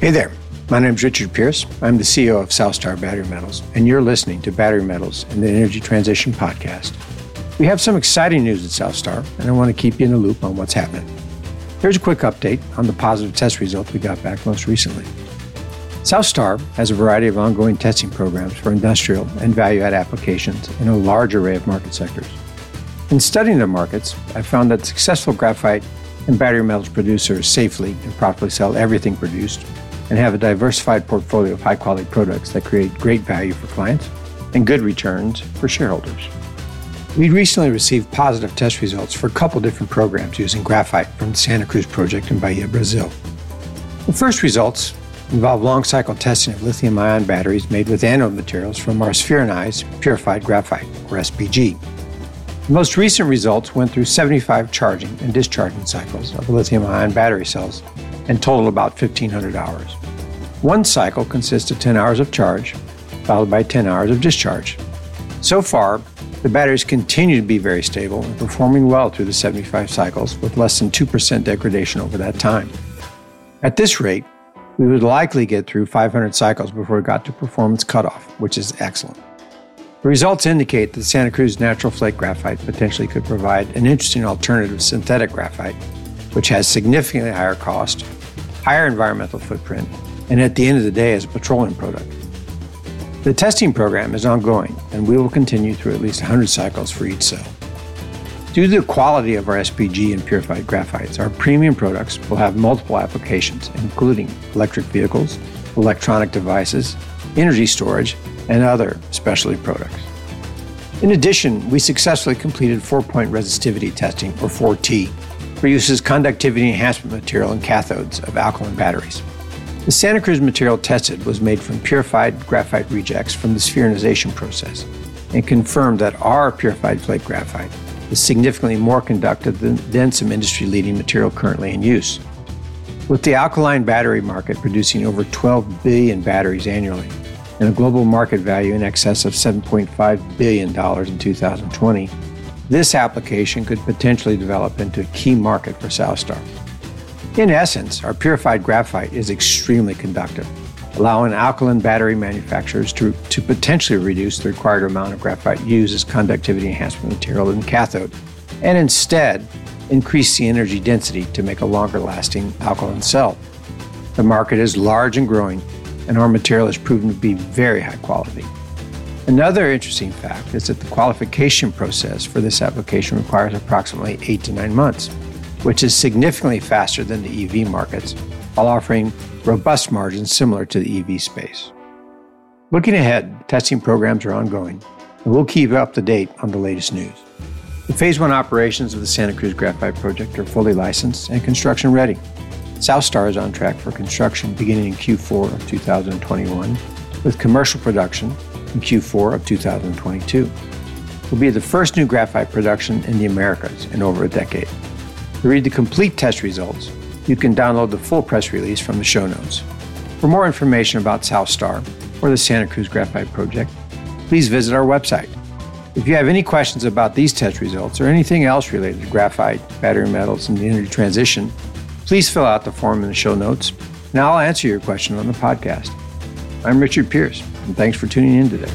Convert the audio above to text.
Hey there, my name is Richard Pearce. I'm the CEO of South Star Battery Metals, and you're listening to Battery Metals and the Energy Transition Podcast. We have some exciting news at South Star, and I want to keep you in the loop on what's happening. Here's a quick update on the positive test results we got back most recently. South Star has a variety of ongoing testing programs for industrial and value add applications in a large array of market sectors. In studying the markets, I found that successful graphite and battery metals producers safely and profitably sell everything produced and have a diversified portfolio of high quality products that create great value for clients and good returns for shareholders. We recently received positive test results for a couple different programs using graphite from the Santa Cruz project in Bahia, Brazil. The first results involve long cycle testing of lithium ion batteries made with anode materials from our spheronized purified graphite, or SPG. The most recent results went through 75 charging and discharging cycles of lithium ion battery cells and total about 1,500 hours. One cycle consists of 10 hours of charge, followed by 10 hours of discharge. So far, the batteries continue to be very stable and performing well through the 75 cycles with less than 2% degradation over that time. At this rate, we would likely get through 500 cycles before we got to performance cutoff, which is excellent. The results indicate that Santa Cruz natural flake graphite potentially could provide an interesting alternative to synthetic graphite, which has significantly higher cost, higher environmental footprint, and at the end of the day as a petroleum product. The testing program is ongoing, and we will continue through at least 100 cycles for each cell. Due to the quality of our SPG and purified graphites, our premium products will have multiple applications, including electric vehicles, electronic devices, energy storage, and other specialty products. In addition, we successfully completed four point resistivity testing, or 4T, as conductivity enhancement material in cathodes of alkaline batteries. The Santa Cruz material tested was made from purified graphite rejects from the spheronization process and confirmed that our purified flake graphite is significantly more conductive than, than some industry leading material currently in use. With the alkaline battery market producing over 12 billion batteries annually and a global market value in excess of $7.5 billion in 2020, this application could potentially develop into a key market for South Star. In essence, our purified graphite is extremely conductive, allowing alkaline battery manufacturers to, to potentially reduce the required amount of graphite used as conductivity enhancement material in cathode, and instead increase the energy density to make a longer lasting alkaline cell. The market is large and growing, and our material has proven to be very high quality. Another interesting fact is that the qualification process for this application requires approximately eight to nine months which is significantly faster than the EV markets, while offering robust margins similar to the EV space. Looking ahead, testing programs are ongoing, and we'll keep you up to date on the latest news. The Phase 1 operations of the Santa Cruz Graphite Project are fully licensed and construction ready. South Star is on track for construction beginning in Q4 of 2021, with commercial production in Q4 of 2022. Will be the first new graphite production in the Americas in over a decade. To read the complete test results, you can download the full press release from the show notes. For more information about South Star or the Santa Cruz Graphite Project, please visit our website. If you have any questions about these test results or anything else related to graphite, battery metals, and the energy transition, please fill out the form in the show notes, and I'll answer your question on the podcast. I'm Richard Pearce, and thanks for tuning in today.